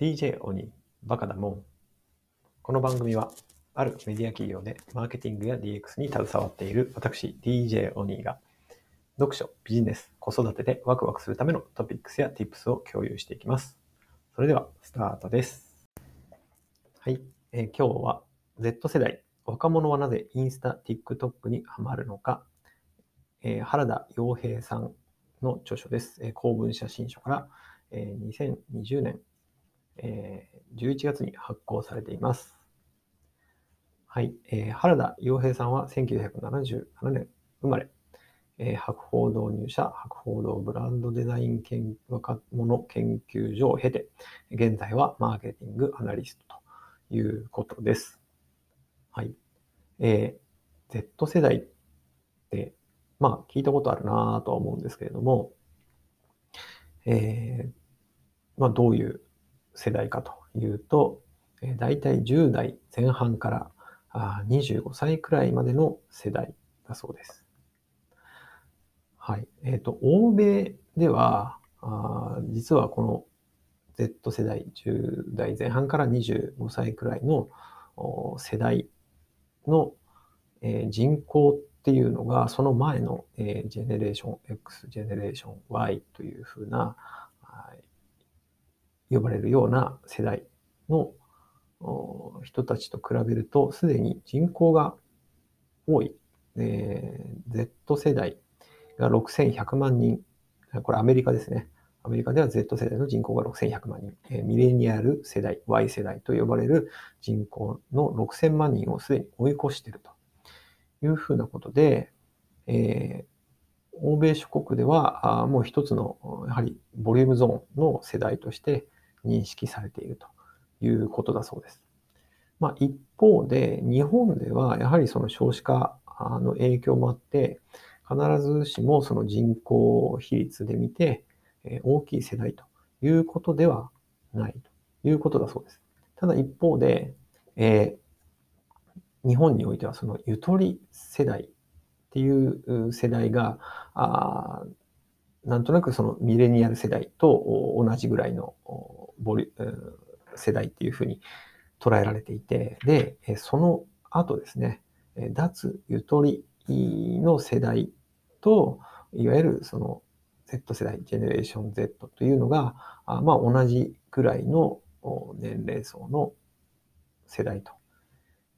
DJ 鬼バカだもん。この番組は、あるメディア企業でマーケティングや DX に携わっている私、DJ 鬼が、読書、ビジネス、子育てでワクワクするためのトピックスや Tips を共有していきます。それでは、スタートです。はい、えー今日は Z 世代、若者はなぜインスタ、TikTok にハマるのか、えー原田洋平さんの著書です。えー公文写真書から、えー2020年、えー11月に発行されています。はい、えー原田洋平さんは1977年生まれ、えー博報堂入社、博報堂ブランドデザイン研若者研究所を経て、現在はマーケティングアナリストということです。はい。えー Z 世代って、まあ聞いたことあるなぁとは思うんですけれども、えーまあどういう世代かというと、えー、大体10代前半からあ25歳くらいまでの世代だそうです。はい。えっ、と、欧米では、あ実はこの Z 世代、10代前半から25歳くらいの世代の、えー人口っていうのが、その前の、えージェネレーション X、ジェネレーション Y というふうな、はい呼ばれるような世代の人たちと比べると、すでに人口が多い、えー Z 世代が6100万人、これアメリカですね。アメリカでは Z 世代の人口が6100万人、えーミレニアル世代、Y 世代と呼ばれる人口の6000万人をすでに追い越していると。いうふうなことで、えー欧米諸国ではあもう一つのやはりボリュームゾーンの世代として認識されているということだそうです。まあ、一方で日本ではやはりその少子化の影響もあって必ずしもその人口比率で見てえ大きい世代ということではないということだそうです。ただ一方で、えー日本においてはそのゆとり世代っていう世代が、あなんとなくそのミレニアル世代と同じぐらいのボリうん世代っていうふうに捉えられていて、で、その後ですね、脱ゆとりの世代と、いわゆるその Z 世代、ジェネレーション Z というのが、あまあ同じくらいの年齢層の世代と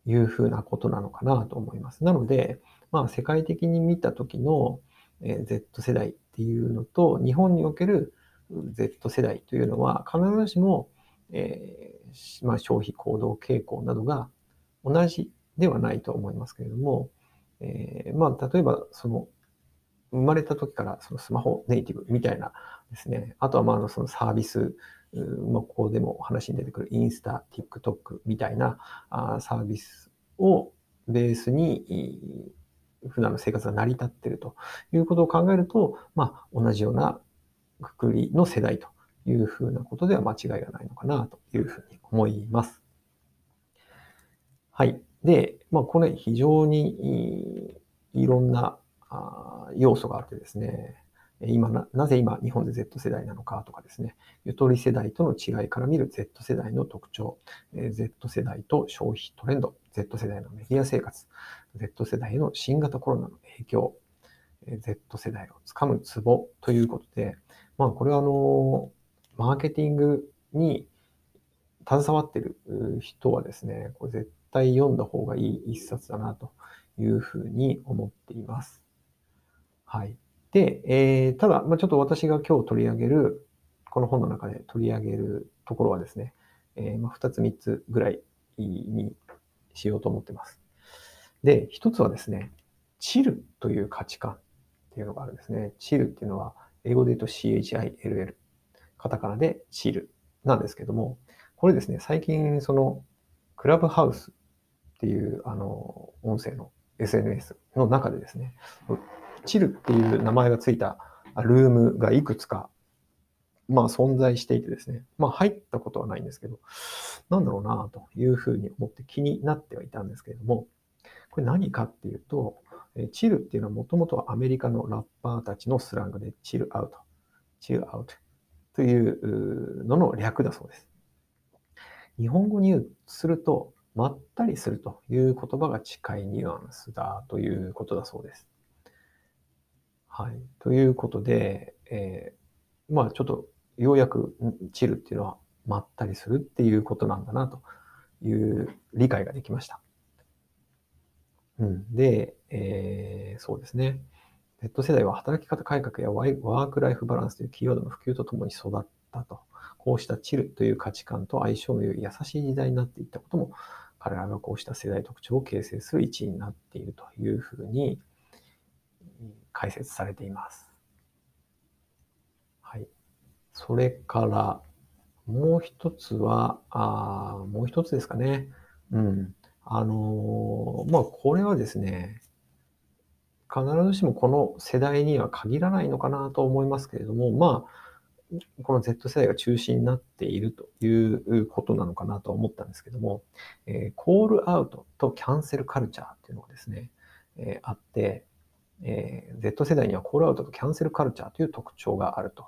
いうふうなことなのかなと思います。なので、まあ世界的に見た時の Z 世代っていうのと、日本における Z 世代というのは必ずしも、えーまあ、消費行動傾向などが同じではないと思いますけれども、えーまあ例えばその生まれた時からそのスマホネイティブみたいなですね、あとはまああのそのサービス、まあ、ここでも話に出てくるインスタ、TikTok みたいなあサービスをベースに普段の生活が成り立っているということを考えると、まあ同じようなくくりの世代というふうなことでは間違いがないのかなというふうに思います。はい。で、まあこれ非常にいろんなあ要素があってですね、今な、なぜ今日本で Z 世代なのかとかですね、ゆとり世代との違いから見る Z 世代の特徴、Z 世代と消費トレンド、Z 世代のメディア生活、Z 世代への新型コロナの影響、Z 世代をつかむツボということで、まあこれはあの、マーケティングに携わってる人はですね、これ絶対読んだ方がいい一冊だなというふうに思っています。はい。で、えーただ、まあ、ちょっと私が今日取り上げる、この本の中で取り上げるところはですね、えーまあ、2つ3つぐらいにしようと思ってます。で、一つはですね、チルという価値観っていうのがあるんですね。チルっていうのは、英語で言うと CHILL。カタカナでチルなんですけども、これですね、最近その、クラブハウスっていう、あの、音声の SNS の中でですね、チルっていう名前がついたルームがいくつか、まあ存在していてですね、まあ入ったことはないんですけど、なんだろうなというふうに思って気になってはいたんですけれども、これ何かっていうと、チルっていうのはもともとはアメリカのラッパーたちのスラングでチルアウト、チルアウトというのの略だそうです。日本語にすると、まったりするという言葉が近いニュアンスだということだそうです。はい。ということで、えー、まあちょっとようやくチルっていうのはまったりするっていうことなんだなという理解ができました。うん、で、えー、そうですね。Z 世代は働き方改革やワークライフバランスというキーワードの普及とともに育ったと。こうしたチルという価値観と相性の良い優しい時代になっていったことも、彼らがこうした世代特徴を形成する一因になっているというふうに解説されています。はい。それから、もう一つは、あもう一つですかね。うん。あの、まあ、これはですね、必ずしもこの世代には限らないのかなと思いますけれども、まあ、この Z 世代が中心になっているということなのかなと思ったんですけども、えー、コールアウトとキャンセルカルチャーっていうのがですね、えー、あって、えー、Z 世代にはコールアウトとキャンセルカルチャーという特徴があると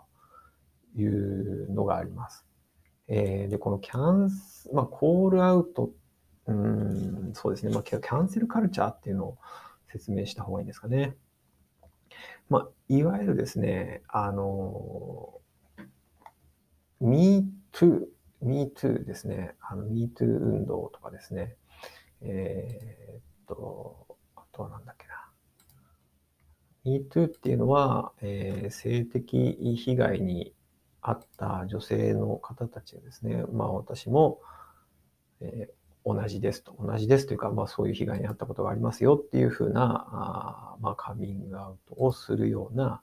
いうのがあります。えー、で、このキャンス、まあ、コールアウト、うん、そうですね、まあ、キャンセルカルチャーっていうのを説明した方がいいんですかね。まあ、いわゆるですね、あの、me too, me too ですね、あの me too 運動とかですね、えー、っと、あとはなんだっけな。MeToo っていうのは、えー、性的被害にあった女性の方たちですね、まあ私も、えー、同じですと、同じですというか、まあそういう被害に遭ったことがありますよっていうふうな、あまあカミングアウトをするような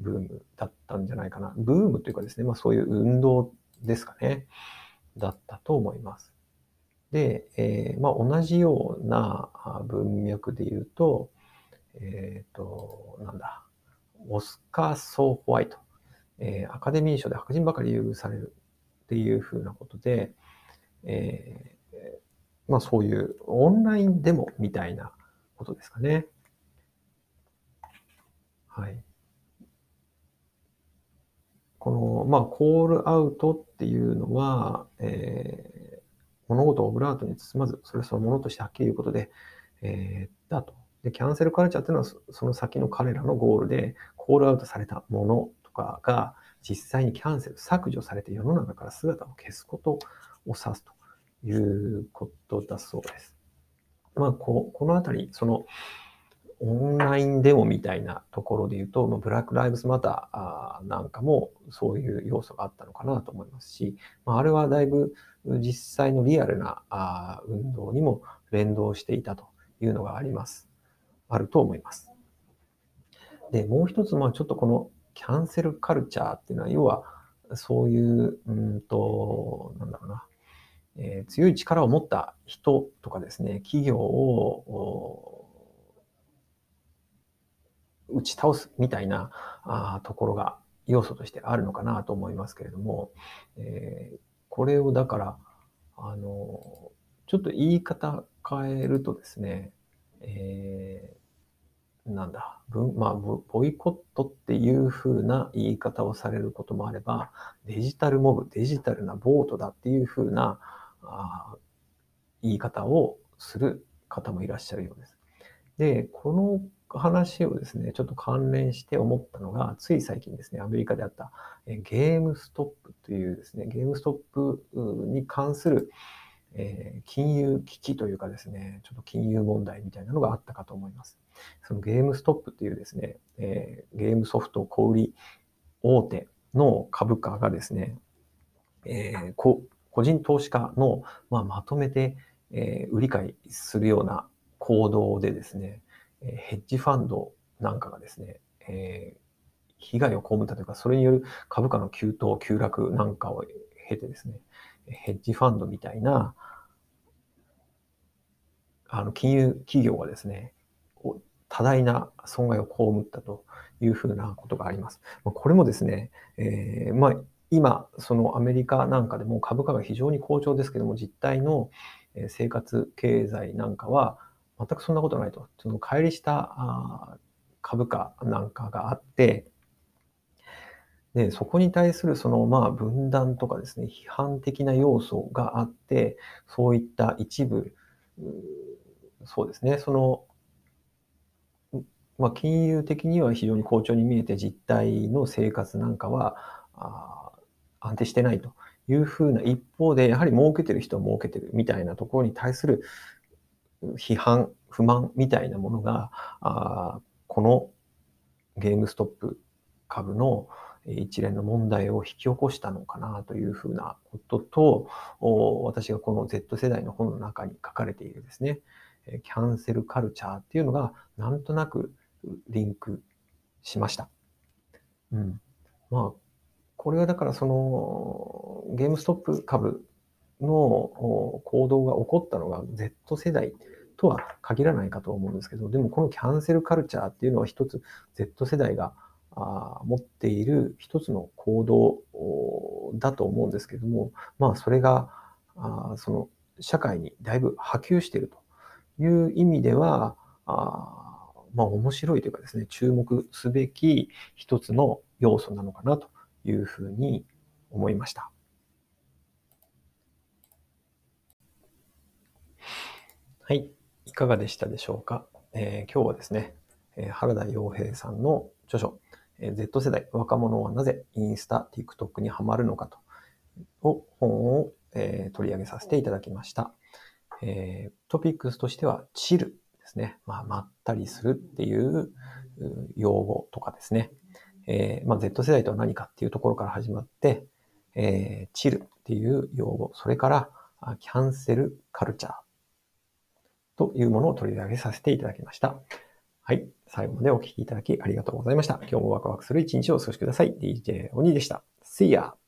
ブームだったんじゃないかな。ブームというかですね、まあそういう運動ですかね、だったと思います。で、えー、まあ同じような文脈で言うと、えっ、ー、と、なんだ、オスカー・ソー・ホワイトえー、アカデミー賞で白人ばかり優遇されるっていうふうなことで、えー、まあそういうオンラインデモみたいなことですかね。はい。この、まあ、コールアウトっていうのは、えー、物事をオブラートに包まず、それそのものとしてはっきり言うことで、えー、だと。で、キャンセルカルチャーっていうのは、その先の彼らのゴールで、コールアウトされたものとかが実際にキャンセル、削除されて世の中から姿を消すことを指すということだそうです。まあ、ここのあたり、その、オンラインデモみたいなところで言うと、まあブラック・ライブズ・マターなんかもそういう要素があったのかなと思いますし、まあれはだいぶ実際のリアルな運動にも連動していたというのがあります。あると思います。で、もう一つ、まあちょっとこのキャンセルカルチャーっていうのは、要は、そういう、うんと、なんだろうな、えー、強い力を持った人とかですね、企業を打ち倒すみたいなあところが要素としてあるのかなと思いますけれども、えー、これをだから、あの、ちょっと言い方変えるとですね、えーなんだ、まあ、ボイコットっていう風な言い方をされることもあれば、デジタルモブ、デジタルなボートだっていう風なあ言い方をする方もいらっしゃるようです。で、この話をですね、ちょっと関連して思ったのが、つい最近ですね、アメリカであったゲームストップというですね、ゲームストップに関するえー、金融危機というかですね、ちょっと金融問題みたいなのがあったかと思います。そのゲームストップっていうですね、えー、ゲームソフト小売大手の株価がですね、えー、個人投資家の、まあ、まとめて、えー、売り買いするような行動でですね、ヘッジファンドなんかがですね、えー、被害を被ったというか、それによる株価の急騰、急落なんかを経てですね、ヘッジファンドみたいな、あの、金融企業がですね、多大な損害を被ったというふうなことがあります。これもですね、えー、まあ、今、そのアメリカなんかでも株価が非常に好調ですけども、実態の生活経済なんかは全くそんなことないと。その乖離した株価なんかがあって、で、そこに対するそのまあ分断とかですね、批判的な要素があって、そういった一部、そうですね、その、まあ、金融的には非常に好調に見えて実態の生活なんかはあ安定してないというふうな一方で、やはり儲けてる人は儲けてるみたいなところに対する批判、不満みたいなものが、あこのゲームストップ株の一連の問題を引き起こしたのかなというふうなことと、私がこの Z 世代の本の中に書かれているですね、キャンセルカルチャーっていうのがなんとなくリンクしました。うん。まあ、これはだからそのゲームストップ株の行動が起こったのが Z 世代とは限らないかと思うんですけど、でもこのキャンセルカルチャーっていうのは一つ Z 世代が持っている一つの行動だと思うんですけども、まあそれがその社会にだいぶ波及しているという意味では、まあ面白いというかですね、注目すべき一つの要素なのかなというふうに思いました。はい。いかがでしたでしょうか、えー、今日はですね、えー、原田洋平さんの著書、えー、Z 世代若者はなぜインスタ、TikTok にハマるのかと、を本を、えー、取り上げさせていただきました。えー、トピックスとしては、チルですね。まあ、まったりするっていう用語とかですね。えー、まあ、Z 世代とは何かっていうところから始まって、えー、チルっていう用語、それからキャンセルカルチャーというものを取り上げさせていただきました。はい。最後までお聞きいただきありがとうございました。今日もワクワクする一日をお過ごしください。DJ 鬼でした。See ya!